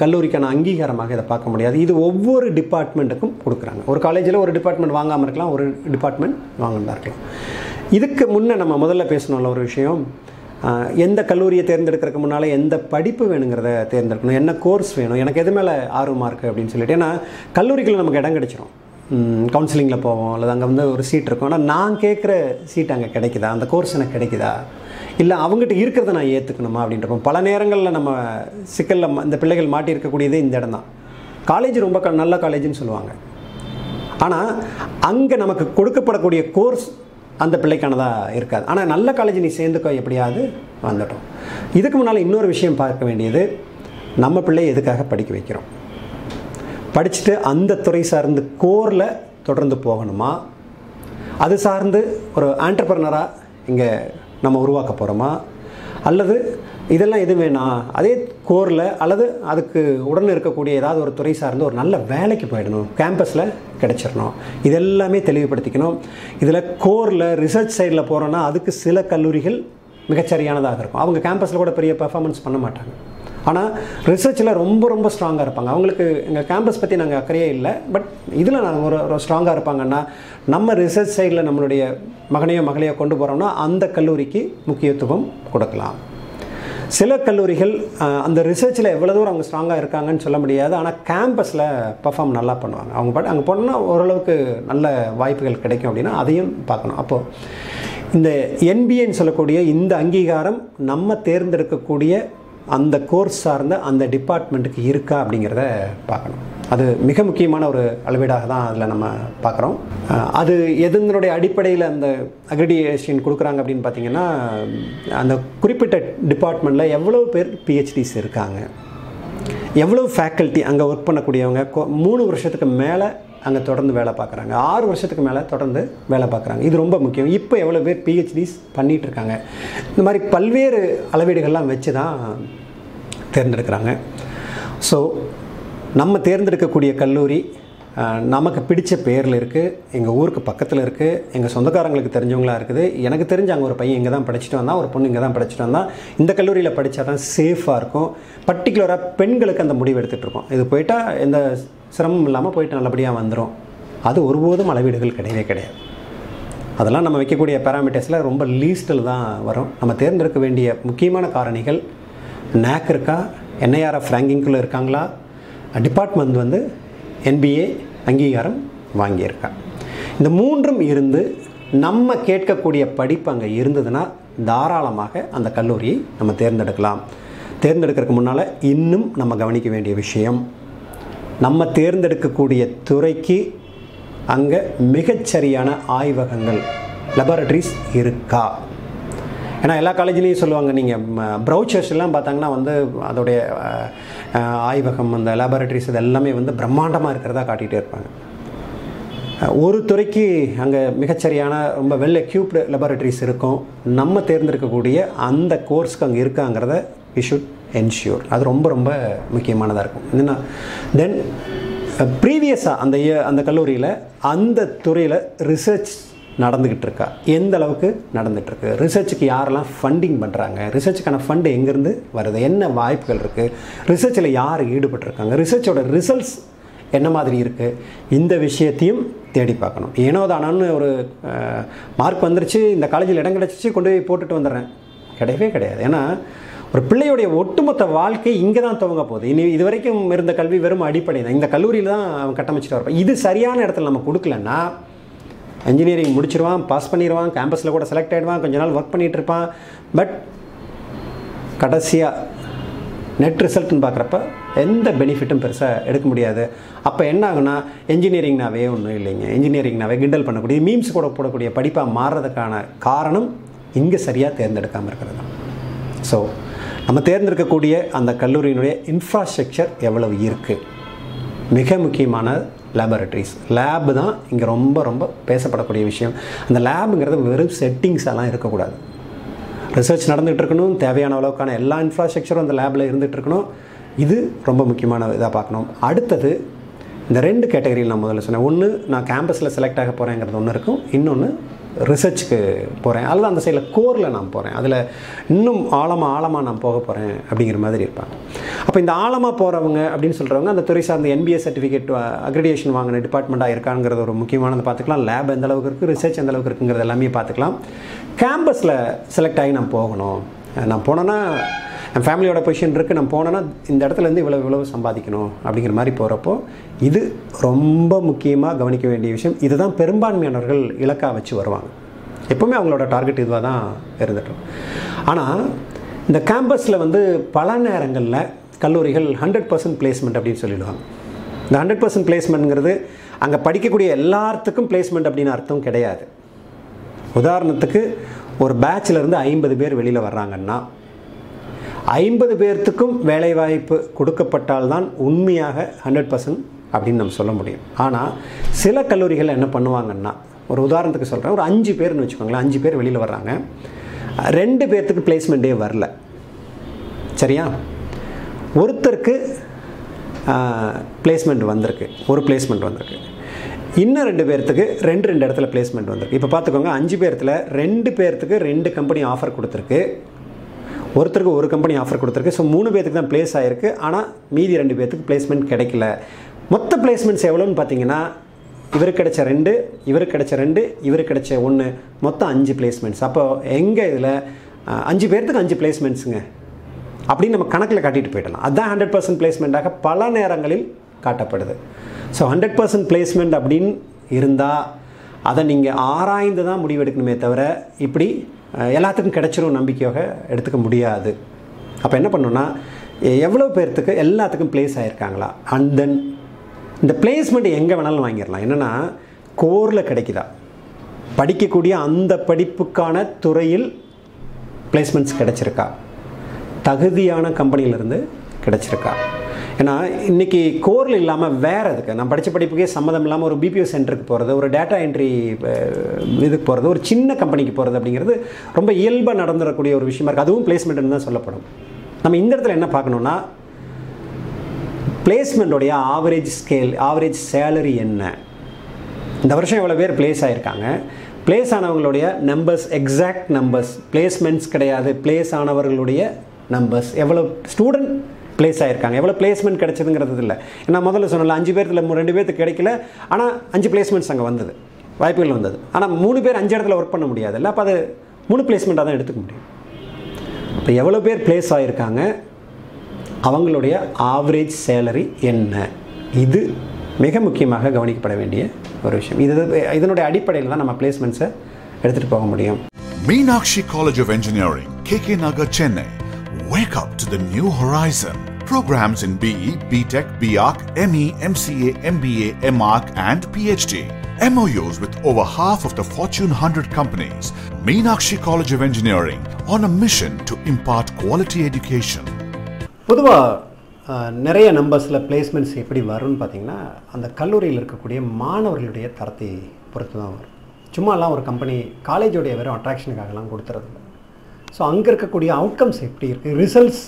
கல்லூரிக்கான அங்கீகாரமாக இதை பார்க்க முடியாது. இது ஒவ்வொரு டிபார்ட்மெண்ட்டுக்கும் கொடுக்குறாங்க. ஒரு காலேஜில் ஒரு டிபார்ட்மெண்ட் வாங்காமல் இருக்கலாம் ஒரு டிபார்ட்மெண்ட் வாங்கினா இருக்கலாம். இதுக்கு முன்னே நம்ம முதல்ல பேசணும்ல ஒரு விஷயம். எந்த கல்லூரியை தேர்ந்தெடுக்கிறதுக்கு முன்னால் எந்த படிப்பு வேணுங்கிறத தேர்ந்தெடுக்கணும். என்ன கோர்ஸ் வேணும்? எனக்கு எது மேலே ஆர்வமாக இருக்குது அப்படின்னு சொல்லிட்டு ஏன்னா கல்லூரிக்குள்ள நமக்கு இடம் கிடைச்சிரும். கவுன்சிலிங்கில் போவோம் அல்லது அங்கே வந்து ஒரு சீட் இருக்கும். ஆனால் நான் கேட்குற சீட் அங்கே கிடைக்குதா? அந்த கோர்ஸ் எனக்கு கிடைக்குதா? இல்லை அவங்ககிட்ட இருக்கிறத நான் ஏற்றுக்கணுமா அப்படின்றப்போ பல நேரங்களில் நம்ம சிக்கலில் இந்த பிள்ளைகள் மாட்டி இருக்கக்கூடியதே இந்த இடம் தான் காலேஜ் ரொம்ப க- நல்ல காலேஜ்னு சொல்லுவாங்க. ஆனால் அங்கே நமக்கு கொடுக்கப்படக்கூடிய கோர்ஸ் அந்த பிள்ளைக்கானதாக இருக்காது. ஆனால் நல்ல காலேஜ் நீ சேர்ந்துக்கோ எப்படியாவது வந்துட்டோம். இதுக்கு முன்னால் இன்னொரு விஷயம் பார்க்க வேண்டியது நம்ம பிள்ளை எதுக்காக படிக்க வைக்கிறோம்? படிச்சுட்டு அந்த துறை சார்ந்து கோரில் தொடர்ந்து போகணுமா? அது சார்ந்து ஒரு ஆண்டர்பிரனராக இங்கே நம்ம உருவாக்க போகிறோமா அல்லது இதெல்லாம் எது வேணாம் அதே கோரில் அல்லது அதுக்கு உடனே இருக்கக்கூடிய ஏதாவது ஒரு துறை சார்ந்து ஒரு நல்ல வேலைக்கு போயிடணும் கேம்பஸில் கிடச்சிடணும். இதெல்லாமே தெளிவுபடுத்திக்கணும். இதில் கோரில் ரிசர்ச் சைடில் போகிறோன்னா அதுக்கு சில கல்லூரிகள் மிகச்சரியானதாக இருக்கும். அவங்க கேம்பஸில் கூட பெரிய பெர்ஃபார்மன்ஸ் பண்ண மாட்டாங்க. ஆனால் ரிசர்ச்சில் ரொம்ப ரொம்ப ஸ்ட்ராங்காக இருப்பாங்க. அவங்களுக்கு எங்கள் கேம்பஸ் பற்றி நாங்கள் அக்கறையே இல்லை. பட் இதில் நாங்கள் ஒரு ஒரு ஸ்ட்ராங்காக இருப்பாங்கன்னா நம்ம ரிசர்ச் சைடில் நம்மளுடைய மகனையோ மகளையோ கொண்டு போகிறோம்னா அந்த கல்லூரிக்கு முக்கியத்துவம் கொடுக்கலாம். சில கல்லூரிகள் அந்த ரிசர்ச்சில் எவ்வளோ தூரம் அவங்க ஸ்ட்ராங்காக இருக்காங்கன்னு சொல்ல முடியாது. ஆனால் கேம்பஸில் பர்ஃபார்ம் நல்லா பண்ணுவாங்க. அவங்க பாட்டு அங்கே போனால் ஓரளவுக்கு நல்ல வாய்ப்புகள் கிடைக்கும் அப்படின்னா அதையும் பார்க்கணும். அப்போது இந்த என்பிஏன்னு சொல்லக்கூடிய இந்த அங்கீகாரம் நம்ம தேர்ந்தெடுக்கக்கூடிய அந்த கோர்ஸ் சார்ந்த அந்த டிபார்ட்மெண்ட்டுக்கு இருக்கா அப்படிங்கிறத பார்க்கணும். அது மிக முக்கியமான ஒரு அளவீடாக தான் அதில் நம்ம பார்க்குறோம். அது எதனுடைய அடிப்படையில் அந்த அக்ரிடியேஷன் கொடுக்குறாங்க அப்படின்னு பார்த்தீங்கன்னா அந்த குறிப்பிட்ட டிபார்ட்மெண்ட்டில் எவ்வளோ பேர் பிஹெச்டிஸ் இருக்காங்க? எவ்வளோ ஃபேக்கல்ட்டி அங்கே ஒர்க் பண்ணக்கூடியவங்க? கொ- மூணு வருஷத்துக்கு மேலே அங்கே தொடர்ந்து வேலை பார்க்குறாங்க. ஆறு வருஷத்துக்கு மேலே தொடர்ந்து வேலை பார்க்குறாங்க. இது ரொம்ப முக்கியம். இப்போ எவ்வளோ பேர் பிஹெச்டிஸ் பண்ணிகிட்டு இருக்காங்க. இந்த மாதிரி பல்வேறு அளவீடுகள்லாம் வச்சு தான் தேர்ந்தெடுக்கிறாங்க. ஸோ நம்ம தேர்ந்தெடுக்கக்கூடிய கல்லூரி நமக்கு பிடிச்ச பேரில் இருக்குது எங்கள் ஊருக்கு பக்கத்தில் இருக்குது எங்கள் சொந்தக்காரங்களுக்கு தெரிஞ்சவங்களா இருக்குது. எனக்கு தெரிஞ்ச அங்கே ஒரு பையன் இங்கே தான் படிச்சுட்டு வந்தான். ஒரு பொண்ணு இங்கே தான் படிச்சுட்டு வந்தான். இந்த கல்லூரியில் படித்தா தான் சேஃபாக இருக்கும். பர்டிகுலராக பெண்களுக்கு அந்த முடிவு எடுத்துகிட்ருக்கோம் இது போயிட்டால் எந்த சிரமம் இல்லாமல் போயிட்டு நல்லபடியாக வந்துடும் அது ஒருபோதும் அளவீடுகள் கிடையவே கிடையாது. அதெல்லாம் நம்ம வைக்கக்கூடிய பேராமீட்டர்ஸில் ரொம்ப லீஸ்டில் தான் வரும். நம்ம தேர்ந்தெடுக்க வேண்டிய முக்கியமான காரணிகள் நேக் இருக்கா என்ஐஆர்எஃப் ரேங்கிங்குள்ளே இருக்காங்களா? டிபார்ட்மெண்ட் வந்து என்பிஏ அங்கீகாரம் வாங்கியிருக்கா. இந்த மூன்றும் இருந்து நம்ம கேட்கக்கூடிய படிப்பு அங்கே இருந்ததுன்னா தாராளமாக அந்த கல்லூரியை நம்ம தேர்ந்தெடுக்கலாம். தேர்ந்தெடுக்கிறதுக்கு முன்னால் இன்னும் நம்ம கவனிக்க வேண்டிய விஷயம் நம்ம தேர்ந்தெடுக்கக்கூடிய துறைக்கு அங்கே மிகச்சரியான ஆய்வகங்கள் லெபார்டரிஸ் இருக்கா? ஏன்னா எல்லா காலேஜ்லேயும் சொல்லுவாங்க நீங்கள் ப்ரௌச்சர்ஸ்லாம் பார்த்தாங்கன்னா வந்து அதோடைய ஆய்வகம் அந்த லேபரட்டரிஸ் இது எல்லாமே வந்து பிரம்மாண்டமாக இருக்கிறதா காட்டிகிட்டே இருப்பாங்க. ஒரு துறைக்கு அங்கே மிகச்சரியான ரொம்ப வெல் எக்யூப்டு லெபார்டரிஸ் இருக்கும். நம்ம தேர்ந்தெடுக்கக்கூடிய அந்த கோர்ஸ்க்கு அங்கே இருக்காங்கிறத வி ஷுட் என்ஷூர் அது ரொம்ப ரொம்ப முக்கியமானதாக இருக்கும். என்னென்னா தென் ப்ரீவியஸாக அந்த அந்த கல்லூரியில் அந்த துறையில் ரிசர்ச் நடந்துக்கிட்டு இருக்கா எந்த அளவுக்கு நடந்துகிட்ருக்கு ரிசர்ச்சுக்கு யாரெல்லாம் ஃபண்டிங் பண்ணுறாங்க ரிசர்ச்சுக்கான ஃபண்டு எங்கேருந்து வருது? என்ன வாய்ப்புகள் இருக்குது ரிசர்ச்சில் யார் ஈடுபட்டிருக்காங்க? ரிசர்ச்சோட ரிசல்ட்ஸ் என்ன மாதிரி இருக்குது இந்த விஷயத்தையும் தேடி பார்க்கணும். ஏனோ தானான்னு ஒரு மார்க் வந்துருச்சு இந்த காலேஜில் இடம் கிடச்சிச்சு கொண்டு போய் போட்டுட்டு வந்துடுறேன். கிடையவே கிடையாது. ஏன்னா ஒரு பிள்ளையுடைய ஒட்டுமொத்த வாழ்க்கை இங்கே தான் துவங்க போகுது. இனி இது வரைக்கும் இருந்த கல்வி வெறும் அடிப்படை தான். இந்த கல்லூரியில் தான் அவன் கட்டமைச்சிட்டு வரப்போ. இது சரியான இடத்துல நம்ம கொடுக்கலன்னா இன்ஜினியரிங் முடிச்சிருவான் பாஸ் பண்ணிடுவான் கேம்பஸில் கூட செலக்ட் ஆகிடுவான் கொஞ்ச நாள் ஒர்க் பண்ணிகிட்டு இருப்பான். பட் கடைசியாக நெட் ரிசல்ட்னு பார்க்குறப்ப எந்த பெனிஃபிட்டும் பெருசாக எடுக்க முடியாது. அப்போ என்ன ஆகுனா இன்ஜினியரிங்னாவே ஒன்றும் இல்லைங்க. இன்ஜினியரிங்னாவே கிண்டல் பண்ணக்கூடிய மீம்ஸ் கூட போடக்கூடிய படிப்பாக மாறுறதுக்கான காரணம் இங்கே சரியாக தேர்ந்தெடுக்காமல் இருக்கிறது தான். ஸோ நம்ம தேர்ந்தெடுக்கக்கூடிய அந்த கல்லூரியினுடைய இன்ஃப்ராஸ்ட்ரக்சர் எவ்வளவு இருக்குது மிக முக்கியமான லேபரட்டரிஸ் லேப் தான் இங்கே ரொம்ப ரொம்ப பேசப்படக்கூடிய விஷயம். அந்த லேபுங்கிறது வெறும் செட்டிங்ஸ் எல்லாம் இருக்கக்கூடாது. ரிசர்ச் நடந்துகிட்டு இருக்கணும் தேவையான அளவுக்கான எல்லா இன்ஃப்ராஸ்ட்ரக்சரும் அந்த லேபில் இருந்துகிட்டு இருக்கணும். இது ரொம்ப முக்கியமான இதாக பார்க்கணும். அடுத்தது இந்த ரெண்டு கேட்டகரியில் நான் முதல்ல சொன்னேன். ஒன்று நான் கேம்பஸில் செலக்ட் ஆக போகிறேங்கிறது ஒன்று இருக்கும். இன்னொன்று ரிசர்ச்சுக்கு போகிறேன் அல்லது அந்த சைடில் கோரில் நான் போகிறேன் அதில் இன்னும் ஆழமாக ஆழமாக நான் போக போகிறேன் அப்படிங்கிற மாதிரி இருப்பாங்க. அப்போ இந்த ஆழமாக போகிறவங்க அப்படின்னு சொல்கிறவங்க அந்த துறை சார்ந்த என்பிஎஸ் சர்டிஃபிகேட் அக்ரிடியேஷன் வாங்கின டிபார்ட்மெண்ட்டாக இருக்காங்கிறது ஒரு முக்கியமானது பார்த்துக்கலாம். லேப் எந்த அளவுக்கு இருக்குது ரிசர்ச் எந்த அளவுக்கு இருக்குங்கிறது எல்லாமே பார்த்துக்கலாம். கேம்பஸில் செலக்ட் ஆகி நான் போகணும். நான் போனேன்னா என் ஃபேமிலியோட பொசிஷன் இருக்குது நான் போனேன்னா இந்த இடத்துலேருந்து இவ்வளோ இவ்வளவு சம்பாதிக்கணும் அப்படிங்கிற மாதிரி போகிறப்போ இது ரொம்ப முக்கியமாக கவனிக்க வேண்டிய விஷயம். இதுதான் பெரும்பான்மையானவர்கள் இலக்காக வச்சு வருவாங்க. எப்போவுமே அவங்களோட டார்கெட் இதுவாக தான் இருந்துட்டோம் ஆனால் இந்த கேம்பஸில் வந்து பல நேரங்களில் கல்லூரிகள் ஹண்ட்ரட் பர்சன்ட் பிளேஸ்மெண்ட் அப்படின்னு சொல்லிடுவாங்க. இந்த ஹண்ட்ரட் பர்சன்ட் பிளேஸ்மெண்ட்ங்கிறது அங்கே படிக்கக்கூடிய எல்லாத்துக்கும் பிளேஸ்மெண்ட் அப்படின்னு அர்த்தம் கிடையாது. உதாரணத்துக்கு ஒரு பேட்ச்லேருந்து ஐம்பது பேர் வெளியில் வர்றாங்கன்னா ஐம்பது பேர்த்துக்கும் வேலைவாய்ப்பு கொடுக்கப்பட்டால்தான் உண்மையாக ஹண்ட்ரட் பர்சன்ட் அப்படின்னு நம்ம சொல்ல முடியும். ஆனால் சில கல்லூரிகள் என்ன பண்ணுவாங்கன்னா ஒரு உதாரணத்துக்கு சொல்கிறேன் ஒரு அஞ்சு பேர்னு வச்சுக்கோங்களேன். அஞ்சு பேர் வெளியில் வர்றாங்க. ரெண்டு பேர்த்துக்கு பிளேஸ்மெண்ட்டே வரல. சரியா? ஒருத்தருக்கு பிளேஸ்மெண்ட் வந்திருக்கு. ஒரு பிளேஸ்மெண்ட் வந்திருக்கு. இன்னும் ரெண்டு பேர்த்துக்கு ரெண்டு ரெண்டு இடத்துல பிளேஸ்மெண்ட் வந்திருக்கு. இப்போ பார்த்துக்கோங்க அஞ்சு பேர்த்தில் ரெண்டு பேர்த்துக்கு ரெண்டு கம்பெனி ஆஃபர் கொடுத்துருக்கு. ஒருத்தருக்கு ஒரு கம்பெனி ஆஃபர் கொடுத்துருக்கு. ஸோ மூணு பேத்துக்கு தான் ப்ளேஸ் ஆகிருக்கு ஆனால் மீதி ரெண்டு பேர்த்துக்கு பிளேஸ்மெண்ட் கிடைக்கல. மொத்த பிளேஸ்மெண்ட்ஸ் எவ்வளோன்னு பார்த்தீங்கன்னா இவருக்கு கிடைச்ச ரெண்டு இவருக்கு கிடைச்ச ரெண்டு இவருக்கு கிடைச்ச ஒன்று மொத்தம் அஞ்சு பிளேஸ்மெண்ட்ஸ் அப்போ எங்கள் இதில் அஞ்சு பேர்த்துக்கு அஞ்சு பிளேஸ்மெண்ட்ஸுங்க அப்படின்னு நம்ம கணக்கில் காட்டிட்டு போயிடலாம். அதுதான் ஹண்ட்ரட் பர்சன்ட் பிளேஸ்மெண்ட்டாக பல நேரங்களில் காட்டப்படுது. ஸோ ஹண்ட்ரட் பர்சன்ட் பிளேஸ்மெண்ட் அப்படின்னு இருந்தால் அதை நீங்கள் ஆராய்ந்து தான் முடிவெடுக்கணுமே தவிர இப்படி எல்லாத்துக்கும் கிடைச்சிரும் நம்பிக்கையாக எடுத்துக்க முடியாது. அப்போ என்ன பண்ணணும்னா எவ்வளோ பேர்த்துக்கு எல்லாத்துக்கும் பிளேஸ் ஆகிருக்காங்களா அண்ட் தென் இந்த பிளேஸ்மெண்ட் எங்கே வேணாலும் வாங்கிடலாம். என்னென்னா கோரில் கிடைக்குதா? படிக்கக்கூடிய அந்த படிப்புக்கான துறையில் பிளேஸ்மெண்ட்ஸ் கிடைச்சிருக்கா? தகுதியான கம்பெனியிலேருந்து கிடச்சிருக்கா? ஏன்னா இன்றைக்கி கோரில் இல்லாமல் வேறு எதுக்கு? நான் படித்த படிப்புக்கே சம்மந்தம் இல்லாமல் ஒரு பிபிஓ சென்டருக்கு போகிறது ஒரு டேட்டா என்ட்ரி இதுக்கு போகிறது ஒரு சின்ன கம்பெனிக்கு போகிறது அப்படிங்கிறது ரொம்ப இயல்பாக நடந்துடக்கூடிய ஒரு விஷயமா இருக்குது அதுவும் பிளேஸ்மெண்ட்னு தான் சொல்லப்படும். நம்ம இந்த இடத்துல என்ன பார்க்கணுன்னா பிளேஸ்மெண்ட்டோடைய ஆவரேஜ் ஸ்கேல் ஆவரேஜ் சேலரி என்ன? இந்த வருஷம் எவ்வளோ பேர் பிளேஸ் ஆகிருக்காங்க பிளேஸ் ஆனவங்களுடைய நம்பர்ஸ் எக்ஸாக்ட் நம்பர்ஸ் பிளேஸ்மெண்ட்ஸ் கிடையாது. பிளேஸ் ஆனவர்களுடைய நம்பர்ஸ் எவ்வளோ ஸ்டூடெண்ட் பிளேஸ் ஆகிருக்காங்க எவ்வளோ பிளேஸ்மெண்ட் கிடைச்சதுங்கிறது இல்லை ஏன்னா முதல்ல சொன்னல அஞ்சு பேர்த்தில் ரெண்டு பேர்த்துக்கு கிடைக்கல. ஆனால் அஞ்சு பிளேஸ்மெண்ட்ஸ் அங்கே வந்தது. வாய்ப்புகள் வந்தது. ஆனால் மூணு பேர் அஞ்சு இடத்துல ஒர்க் பண்ண முடியாது இல்லை அப்போ அது மூணு பிளேஸ்மெண்ட்டாக தான் எடுத்துக்க முடியும். இப்போ எவ்வளோ பேர் பிளேஸ் ஆகியிருக்காங்க அவங்களுடைய ஆவரேஜ் சேலரி என்ன? இது மிக முக்கியமாக கவனிக்கப்பட வேண்டிய ஒரு விஷயம். இது இதனுடைய அடிப்படையில் தான் நம்ம பிளேஸ்மெண்ட்ஸை எடுத்துகிட்டு போக முடியும். Meenakshi college of engineering K K Nagar Chennai. Wake up to the new horizon. Programs in BE, BTech, BArc, ME, MCA, MBA, MArc, and PhD. MOUs with over half of the Fortune 100 companies. Meenakshi College of Engineering on a mission to impart quality education. பொதுவாக நிறைய நம்பர்ஸில் placements எப்படி வரும்னு பார்த்தீங்கன்னா அந்த கல்லூரியில் இருக்கக்கூடிய மாணவர்களுடைய தரத்தை பொறுத்து தான் வரும் சும்மாலாம் ஒரு கம்பெனி காலேஜோடைய வெறும் அட்ராக்ஷனுக்காகலாம் கொடுத்துறது ஸோ அங்கே இருக்கக்கூடிய அவுட்கம்ஸ் எப்படி இருக்குது ரிசல்ட்ஸ்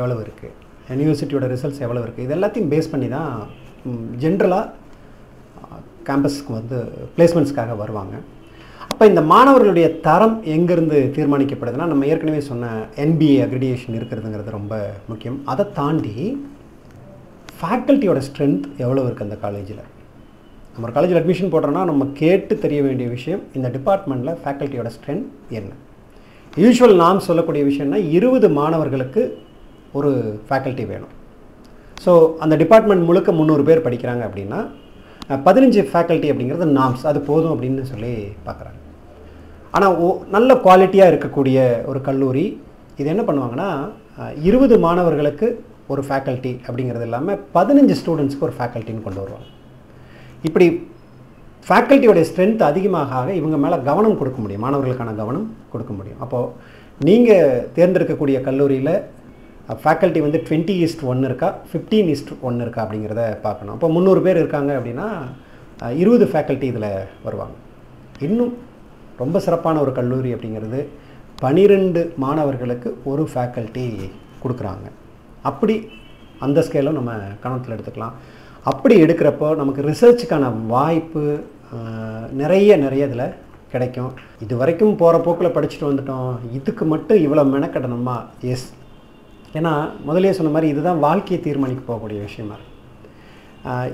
எவ்வளவு இருக்குது யூனிவர்சிட்டியோட ரிசல்ட்ஸ் எவ்வளோ இருக்குது இது எல்லாத்தையும் பேஸ் பண்ணி தான் ஜென்ரலாக கேம்பஸ்க்கு வந்து பிளேஸ்மெண்ட்ஸ்க்காக வருவாங்க. அப்போ இந்த மாணவர்களுடைய தரம் எங்கேருந்து தீர்மானிக்கப்படுதுன்னா நம்ம ஏற்கனவே சொன்ன என்பிஏ அக்ரிடியேஷன் இருக்கிறதுங்கிறது ரொம்ப முக்கியம். அதை தாண்டி ஃபேக்கல்ட்டியோட ஸ்ட்ரென்த் எவ்வளோ இருக்குது அந்த காலேஜில் நம்ம ஒரு காலேஜில் அட்மிஷன் போடுறோன்னா நம்ம கேட்டு தெரிய வேண்டிய விஷயம் இந்த டிபார்ட்மெண்ட்டில் ஃபேக்கல்ட்டியோட ஸ்ட்ரென்த் என்ன? யூஸ்வல் நாம் சொல்லக்கூடிய விஷயம்னா இருபது மாணவர்களுக்கு ஒரு ஃபேக்கல்ட்டி வேணும். ஸோ அந்த டிபார்ட்மெண்ட் முழுக்க முந்நூறு பேர் படிக்கிறாங்க அப்படின்னா பதினஞ்சு ஃபேக்கல்ட்டி அப்படிங்கிறது நாம்ஸ் அது போதும் அப்படின்னு சொல்லி பார்க்குறாங்க. ஆனால் ஓ நல்ல குவாலிட்டியாக இருக்கக்கூடிய ஒரு கல்லூரி இது என்ன பண்ணுவாங்கன்னா இருபது மாணவர்களுக்கு ஒரு ஃபேக்கல்ட்டி அப்படிங்கிறது இல்லாமல் பதினஞ்சு ஸ்டூடெண்ட்ஸ்க்கு ஒரு ஃபேக்கல்ட்டின்னு கொண்டு வருவாங்க. இப்படி ஃபேக்கல்ட்டியோடைய ஸ்ட்ரென்த் அதிகமாக ஆக இவங்க மேலே கவனம் கொடுக்க முடியும். மாணவர்களுக்கான கவனம் கொடுக்க முடியும். அப்போது நீங்கள் தேர்ந்தெடுக்கக்கூடிய கல்லூரியில் ஃபேக்கல்ட்டி வந்து டுவெண்ட்டி ஈஸ்ட் ஒன்று இருக்கா ஃபிஃப்டீன் ஈஸ்ட் ஒன்று இருக்கா அப்படிங்கிறத பார்க்கணும். அப்போ முந்நூறு பேர் இருக்காங்க அப்படின்னா இருபது ஃபேக்கல்ட்டி இதில் வருவாங்க. இன்னும் ரொம்ப சிறப்பான ஒரு கல்லூரி அப்படிங்கிறது பனிரெண்டு மாணவர்களுக்கு ஒரு ஃபேக்கல்ட்டி கொடுக்குறாங்க. அப்படி அந்த ஸ்கேலும் நம்ம கணத்தில் எடுத்துக்கலாம். அப்படி எடுக்கிறப்போ நமக்கு ரிசர்ச்சுக்கான வாய்ப்பு நிறைய நிறைய இதில் கிடைக்கும். இது வரைக்கும் போகிற போக்கில் படிச்சுட்டு வந்துட்டோம். இதுக்கு மட்டும் இவ்வளோ மெனக்கடணுமா? எஸ் ஏன்னா முதலே சொன்ன மாதிரி இதுதான் வாழ்க்கையை தீர்மானிக்க போகக்கூடிய விஷயமா இருக்கு.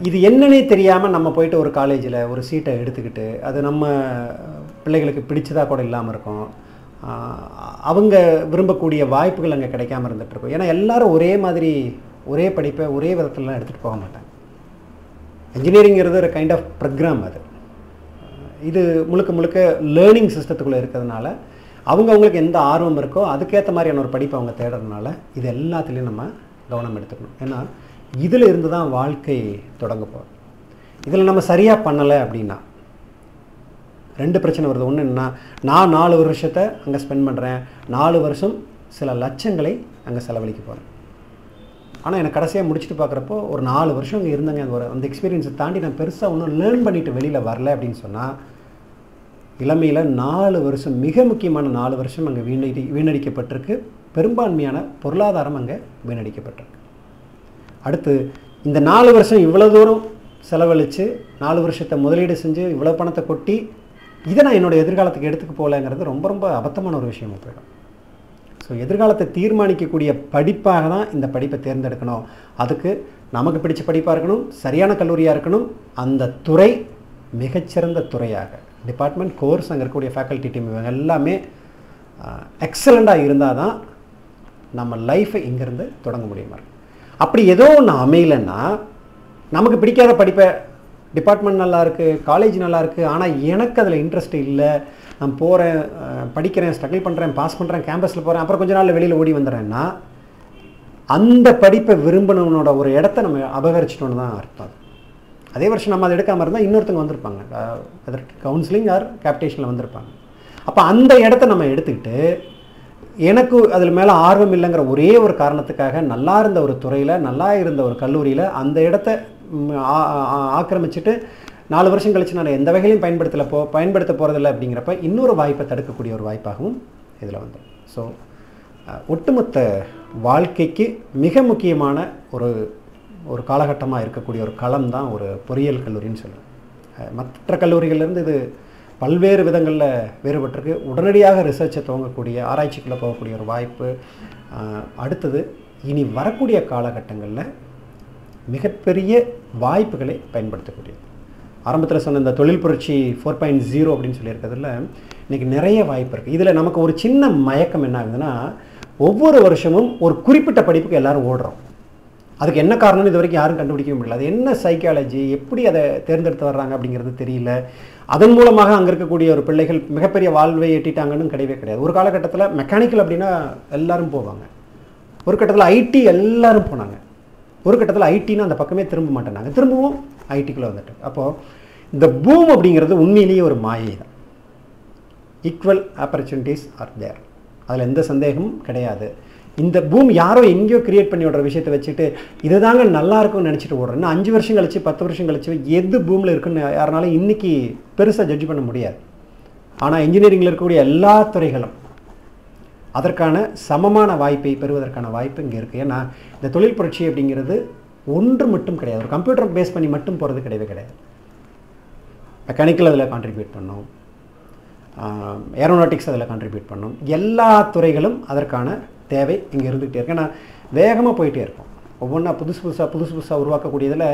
இது என்னன்னே தெரியாமல் நம்ம போயிட்டு ஒரு காலேஜில் ஒரு சீட்டை எடுத்துக்கிட்டு அது நம்ம பிள்ளைகளுக்கு பிடிச்சதாக கூட இல்லாமல் இருக்கும். அவங்க விரும்பக்கூடிய வாய்ப்புகள் அங்கே கிடைக்காம இருந்துட்டு இருக்கும். ஏன்னா எல்லாரும் ஒரே மாதிரி ஒரே படிப்பை ஒரே விதத்துலலாம் எடுத்துகிட்டு போக மாட்டாங்க. இன்ஜினியரிங்கிறது ஒரு கைண்ட் ஆஃப் ப்ரோக்ராம் அது. இது முழுக்க முழுக்க லேர்னிங் சிஸ்டத்துக்குள்ளே இருக்கிறதுனால அவங்க அவங்களுக்கு எந்த ஆர்வம் இருக்கோ அதுக்கேற்ற மாதிரியான ஒரு படிப்பை அவங்க தேடுறதுனால இது எல்லாத்துலேயும் நம்ம கவனம் எடுத்துக்கணும். ஏன்னா இதில் இருந்து தான் வாழ்க்கை தொடங்க போகிறோம் இதில் நம்ம சரியாக பண்ணலை அப்படின்னா ரெண்டு பிரச்சனை வருது. ஒன்று என்ன நான் நாலு வருஷத்தை அங்கே ஸ்பெண்ட் பண்ணுறேன் நாலு வருஷம் சில லட்சங்களை அங்கே செலவழிக்க போகிறேன் ஆனால் எனக்கு கடைசியாக முடிச்சுட்டு பார்க்குறப்போ ஒரு நாலு வருஷம் அங்கே இருந்தங்க. அந்த ஒரு அந்த எக்ஸ்பீரியன்ஸை தாண்டி நான் பெருசாக ஒன்றும் லேர்ன் பண்ணிட்டு வெளியில் வரல அப்படின்னு சொன்னால் இளமையில் நாலு வருஷம் மிக முக்கியமான நாலு வருஷம் அங்கே வீணடி வீணடிக்கப்பட்டிருக்கு. பெரும்பான்மையான பொருளாதாரம் அங்கே வீணடிக்கப்பட்டிருக்கு. அடுத்து இந்த நாலு வருஷம் இவ்வளோ தூரம் செலவழித்து நாலு வருஷத்தை முதலீடு செஞ்சு இவ்வளோ பணத்தை கொட்டி இதை நான் என்னோடய எதிர்காலத்துக்கு எடுத்துக்க போகலங்கிறது ரொம்ப ரொம்ப அபத்தமான ஒரு விஷயமா போயிடும். ஸோ எதிர்காலத்தை தீர்மானிக்கக்கூடிய படிப்பாக தான் இந்த படிப்பை தேர்ந்தெடுக்கணும். அதுக்கு நமக்கு பிடிச்ச படிப்பாக இருக்கணும் சரியான கல்லூரியாக இருக்கணும் அந்த துறை மிகச்சிறந்த துறையாக. டிபார்ட்மெண்ட் கோர்ஸ் அங்கே இருக்கக்கூடிய ஃபேக்கல்ட்டி டீம் இவங்க எல்லாமே எக்ஸலண்ட்டாக இருந்தால் தான் நம்ம லைஃப்பை இங்கேருந்து தொடங்க முடியுமா? அப்படி ஏதோ ஒன்று அமையலைன்னா நமக்கு பிடிக்காத படிப்பை டிபார்ட்மெண்ட் நல்லா இருக்குது காலேஜ் நல்லா இருக்குது ஆனால் எனக்கு அதில் இன்ட்ரெஸ்ட் இல்லை. நான் போகிறேன் படிக்கிறேன் ஸ்ட்ரகிள் பண்ணுறேன் பாஸ் பண்ணுறேன் கேம்பஸில் போகிறேன் அப்புறம் கொஞ்ச நாள் வெளியில் ஓடி வந்துடுறேன்னா அந்த படிப்பை விரும்பினவனோட ஒரு இடத்த நம்ம அபகரிச்சிட்டோன்னு தான் அர்த்தம் அதே வருஷம் நம்ம அதை எடுக்காமல் இருந்தால் இன்னொருத்தங்க வந்திருப்பாங்க. அதற்கு கவுன்சிலிங் ஆர் கேப்டேஷனில் வந்திருப்பாங்க. அப்போ அந்த இடத்த நம்ம எடுத்துக்கிட்டு எனக்கு அதில் மேலே ஆர்வம் இல்லைங்கிற ஒரே ஒரு காரணத்துக்காக நல்லா இருந்த ஒரு துறையில் நல்லா இருந்த ஒரு கல்லூரியில் அந்த இடத்த ஆக்கிரமிச்சிட்டு நாலு வருஷம் கழிச்சு நான் எந்த வகையிலையும் பயன்படுத்தல போ பயன்படுத்த போகிறதில்ல அப்படிங்கிறப்ப இன்னொரு வாய்ப்பை தடுக்கக்கூடிய ஒரு வாய்ப்பாகவும் இதில் வந்து ஸோ ஒட்டுமொத்த வாழ்க்கைக்கு மிக முக்கியமான ஒரு ஒரு காலகட்டமாக இருக்கக்கூடிய ஒரு களம் தான் ஒரு பொறியியல் கல்லூரின்னு சொல்லுவேன். மற்ற கல்லூரிகள்லேருந்து இது பல்வேறு விதங்களில் வேறுபட்டிருக்கு. உடனடியாக ரிசர்ச்சை துவங்கக்கூடிய ஆராய்ச்சிக்குள்ளே போகக்கூடிய ஒரு வாய்ப்பு. அடுத்தது இனி வரக்கூடிய காலகட்டங்களில் மிகப்பெரிய வாய்ப்புகளை பயன்படுத்தக்கூடியது. ஆரம்பத்தில் சொன்ன இந்த தொழில் புரட்சி ஃபோர் பாயிண்ட் ஜீரோ அப்படின்னு சொல்லியிருக்கிறதுல இன்றைக்கி நிறைய வாய்ப்பு இருக்குது இதில் நமக்கு ஒரு சின்ன மயக்கம் என்ன ஆகுதுன்னா ஒவ்வொரு வருஷமும் ஒரு குறிப்பிட்ட படிப்புக்கு எல்லாரும் ஓடுறோம். அதுக்கு என்ன காரணம்னு இது வரைக்கும் யாரும் கண்டுபிடிக்கவே முடியல. அது என்ன சைக்காலஜி எப்படி அதை தேர்ந்தெடுத்து வர்றாங்க அப்படிங்கிறது தெரியல. அதன் மூலமாக அங்கே இருக்கக்கூடிய ஒரு பிள்ளைகள் மிகப்பெரிய வாழ்வை எட்டிட்டாங்கன்னு கிடையவே கிடையாது. ஒரு காலகட்டத்தில் மெக்கானிக்கல் அப்படின்னா எல்லாரும் போவாங்க. ஒரு கட்டத்தில் ஐடி எல்லாரும் போனாங்க. ஒரு கட்டத்தில் ஐடின்னு அந்த பக்கமே திரும்ப மாட்டேனாங்க திரும்பவும் ஐடிக்குள்ளே வந்துட்டு. அப்போது இந்த பூம் அப்படிங்கிறது உண்மையிலேயே ஒரு மாயை தான் ஈக்குவல் ஆப்பர்ச்சுனிட்டிஸ் ஆர் தேர் அதில் எந்த சந்தேகமும் கிடையாது. இந்த பூம் யாரோ எங்கேயோ கிரியேட் பண்ணி விடுற விஷயத்தை வச்சுட்டு இதுதாங்க நல்லா இருக்கும்னு நினச்சிட்டு ஓடுறோம் அஞ்சு வருஷம் கழிச்சு பத்து வருஷம் கழிச்சு எது பூமில் இருக்குன்னு யாருனாலும் இன்றைக்கி பெருசாக ஜட்ஜ் பண்ண முடியாது. ஆனால் இன்ஜினியரிங்கில் இருக்கக்கூடிய எல்லா துறைகளும் அதற்கான சமமான வாய்ப்பை பெறுவதற்கான வாய்ப்பு இங்கே இருக்குது ஏன்னா இந்த தொழில் புரட்சி அப்படிங்கிறது ஒன்று மட்டும் கிடையாது. ஒரு கம்ப்யூட்டர் பேஸ் பண்ணி மட்டும் போகிறது கிடையவே கிடையாது. மெக்கானிக்கல் அதில் கான்ட்ரிபியூட் பண்ணும். ஏரோனாட்டிக்ஸ் அதில் கான்ட்ரிபியூட் பண்ணும். எல்லா துறைகளும் அதற்கான தேவை இங்கே இருந்துகிட்டே இருக்கு. ஏன்னா வேகமாக போயிட்டே இருக்கும். ஒவ்வொன்றா புதுசு புதுசாக புதுசு புதுசாக உருவாக்கக்கூடியதில்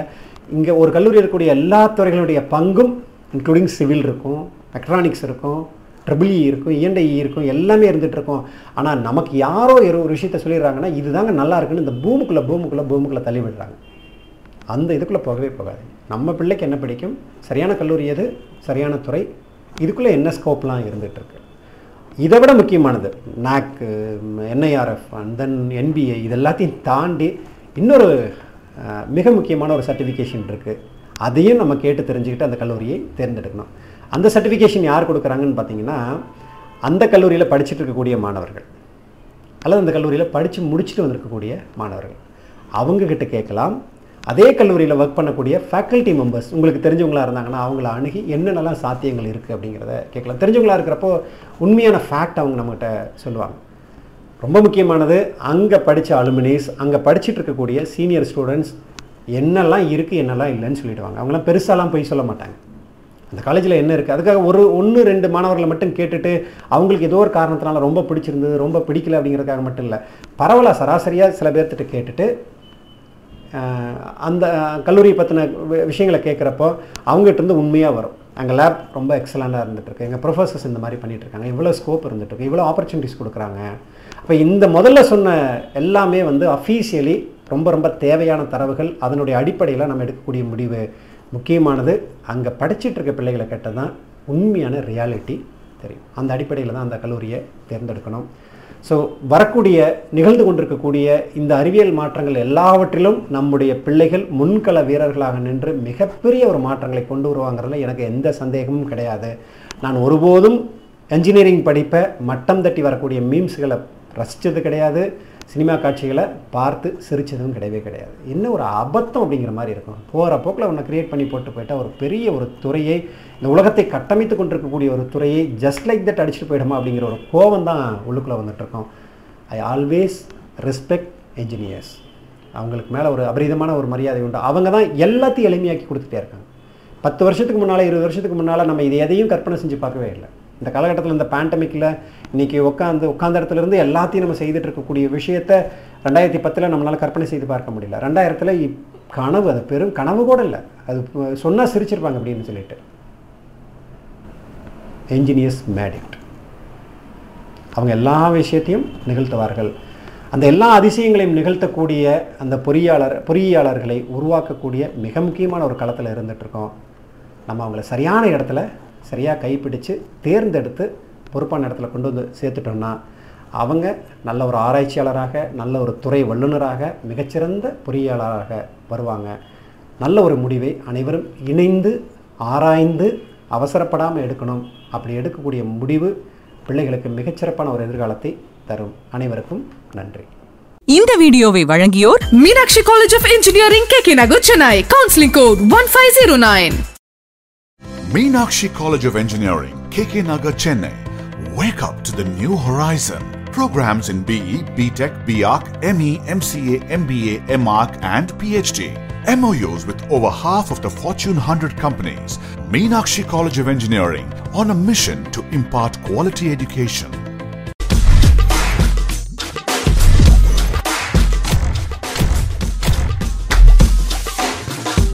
இங்கே ஒரு கல்லூரி இருக்கக்கூடிய எல்லா துறைகளுடைய பங்கும் இன்க்ளூடிங் சிவில் இருக்கும் எலக்ட்ரானிக்ஸ் இருக்கும் ட்ரிபிள் இ e இருக்கும் e இஎன்டை இருக்கும் எல்லாமே இருந்துகிட்டு இருக்கும். ஆனால் நமக்கு யாரோ ஒரு ஒரு விஷயத்த சொல்லிடுறாங்கன்னா இதுதாங்க நல்லா இருக்குன்னு இந்த பூமுக்குள்ளே பூமுக்குள்ளே பூமுக்குள்ளே தள்ளி விடுறாங்க. அந்த இதுக்குள்ளே போகவே போகாது. நம்ம பிள்ளைக்கு என்ன பிடிக்கும்? சரியான கல்லூரி எது? சரியான துறை. இதுக்குள்ளே என்ன ஸ்கோப்லாம் இருந்துகிட்ருக்கு இதை விட முக்கியமானது NAAC NIRF and then NBA இது எல்லாத்தையும் தாண்டி இன்னொரு மிக முக்கியமான ஒரு சர்டிஃபிகேஷன் இருக்குது அதையும் நம்ம கேட்டு தெரிஞ்சுக்கிட்டு அந்த கல்லூரியை தேர்ந்தெடுக்கணும். அந்த சர்டிஃபிகேஷன் யார் கொடுக்குறாங்கன்னு பார்த்தீங்கன்னா அந்த கல்லூரியில் படிச்சுட்டு இருக்கக்கூடிய மாணவர்கள். அல்லது அந்த கல்லூரியில் படித்து முடிச்சுட்டு வந்திருக்கக்கூடிய மாணவர்கள். அவங்கக்கிட்ட கேட்கலாம். அதே கல்லூரியில் ஒர்க் பண்ணக்கூடிய ஃபேக்கல்ட்டி மெம்பர்ஸ் உங்களுக்கு தெரிஞ்சவங்களாக இருந்தாங்கன்னா அவங்கள அணுகி என்னென்னலாம் சாத்தியங்கள் இருக்குது அப்படிங்கிறத கேட்கலாம். தெரிஞ்சவங்களாக இருக்கிறப்போ உண்மையான ஃபேக்ட் அவங்க நம்மகிட்ட சொல்லுவாங்க. ரொம்ப முக்கியமானது அங்கே படித்த அலுமினிஸ் அங்கே படிச்சுட்டு இருக்கக்கூடிய சீனியர் ஸ்டூடெண்ட்ஸ் என்னெல்லாம் இருக்குது என்னெல்லாம் இல்லைன்னு சொல்லிடுவாங்க. அவங்களாம் பெருசாலாம் போய் சொல்ல மாட்டாங்க. அந்த காலேஜில் என்ன இருக்குது அதுக்காக ஒரு ஒன்று ரெண்டு மாணவர்களை மட்டும் கேட்டுட்டு அவங்களுக்கு ஏதோ ஒரு காரணத்தினால ரொம்ப பிடிச்சிருந்தது ரொம்ப பிடிக்கல அப்படிங்கிறதுக்காக மட்டும் இல்லை. பரவாயில்ல சராசரியாக சில பேர்த்திட்ட கேட்டுட்டு அந்த கல்லூரியை பற்றின விஷயங்களை கேட்குறப்போ அவங்ககிட்ட இருந்து உண்மையாக வரும். எங்கள் லேப் ரொம்ப எக்ஸலண்ட்டாக இருந்துகிட்ருக்கு எங்கள் ப்ரொஃபஸர்ஸ் இந்த மாதிரி பண்ணிகிட்ருக்காங்க இவ்வளோ ஸ்கோப் இருந்துகிட்ருக்கு இவ்வளோ ஆப்பர்ச்சுனிட்டிஸ் கொடுக்குறாங்க. அப்போ இந்த முதல்ல சொன்ன எல்லாமே வந்து அஃபீஷியலி ரொம்ப ரொம்ப தேவையான தரவுகள். அதனுடைய அடிப்படையில் நம்ம எடுக்கக்கூடிய முடிவு முக்கியமானது. அங்கே படிச்சுட்டு இருக்க பிள்ளைகளை கேட்டால் தான் உண்மையான ரியாலிட்டி தெரியும். அந்த அடிப்படையில் தான் அந்த கல்லூரியை தேர்ந்தெடுக்கணும். ஸோ வரக்கூடிய நிகழ்ந்து கொண்டிருக்கக்கூடிய இந்த அறிவியல் மாற்றங்கள் எல்லாவற்றிலும் நம்முடைய பிள்ளைகள் முன்கள வீரர்களாக நின்று மிகப்பெரிய ஒரு மாற்றங்களை கொண்டு வருவாங்கிறதுல எனக்கு எந்த சந்தேகமும் கிடையாது. நான் ஒருபோதும் என்ஜினியரிங் படிப்பை மட்டம் தட்டி வரக்கூடிய மீம்ஸ்களை ரசித்தது கிடையாது. சினிமா காட்சிகளை பார்த்து சிரித்ததும் கிடையவே கிடையாது. என்ன ஒரு அபத்தம் அப்படிங்கிற மாதிரி இருக்கும். போகிற போக்கில் ஒன்று கிரியேட் பண்ணி போட்டு போயிட்டா ஒரு பெரிய ஒரு துறையை இந்த உலகத்தை கட்டமைத்து கொண்டிருக்கக்கூடிய ஒரு துறையை ஜஸ்ட் லைக் தட் அடிச்சுட்டு போயிடுமா அப்படிங்கிற ஒரு கோபம் தான் உள்ளுக்குள்ளே வந்துட்டுருக்கோம். ஐ ஆல்வேஸ் ரெஸ்பெக்ட் என்ஜினியர்ஸ் அவங்களுக்கு மேலே ஒரு அபரிதமான ஒரு மரியாதை உண்டு. அவங்க தான் எல்லாத்தையும் எளிமையாக்கி கொடுத்துட்டே இருக்காங்க. பத்து வருஷத்துக்கு முன்னால் இருபது வருஷத்துக்கு முன்னால் நம்ம இது எதையும் கற்பனை செஞ்சு பார்க்கவே இல்லை. இந்த காலகட்டத்தில் இந்த பேண்டமிக்கில் இன்றைக்கி உட்காந்து உட்காந்த இடத்துல இருந்து எல்லாத்தையும் நம்ம செய்துட்டு இருக்கக்கூடிய விஷயத்த ரெண்டாயிரத்தி பத்தில் நம்மளால் கற்பனை செய்து பார்க்க முடியல. ரெண்டாயிரத்தில் இப் கனவு அது பெரும் கனவு கூட இல்லை. அது சொன்னால் சிரிச்சிருப்பாங்க அப்படின்னு சொல்லிட்டு. என்ஜினியர்ஸ் மேடிக்ட் அவங்க எல்லா விஷயத்தையும் நிகழ்த்துவார்கள். அந்த எல்லா அதிசயங்களையும் நிகழ்த்தக்கூடிய அந்த பொறியாளர் பொறியியலாளர்களை உருவாக்கக்கூடிய மிக முக்கியமான ஒரு களத்தில் இருந்துகிட்ருக்கோம் நம்ம அவங்கள சரியான இடத்துல சரியாக கைப்பிடித்து தேர்ந்தெடுத்து பொறுப்பான இடத்துல கொண்டு வந்து சேர்த்துட்டோம்னா அவங்க நல்ல ஒரு ஆராய்ச்சியாளராக நல்ல ஒரு துறை வல்லுநராக மிகச்சிறந்த பொறியியலாளராக வருவாங்க. நல்ல ஒரு முடிவை அனைவரும் இணைந்து ஆராய்ந்து அவசரப்படாமல் எடுக்கணும். அப்படி எடுக்கக்கூடிய முடிவு பிள்ளைகளுக்கு மிகச்சிறப்பான ஒரு எதிர்காலத்தை தரும். அனைவருக்கும் நன்றி. இந்த வீடியோவை வழங்கியோர் Meenakshi college of engineering K K Nagar Chennai. Counselling code one five zero nine Meenakshi College of Engineering, KK Nagar, Chennai. Wake up to the new horizon. Programs in BE, BTech, BArc, ME, MCA, MBA, MArc, and PhD. MOUs with over half of the Fortune 100 companies. Meenakshi College of Engineering on a mission to impart quality education.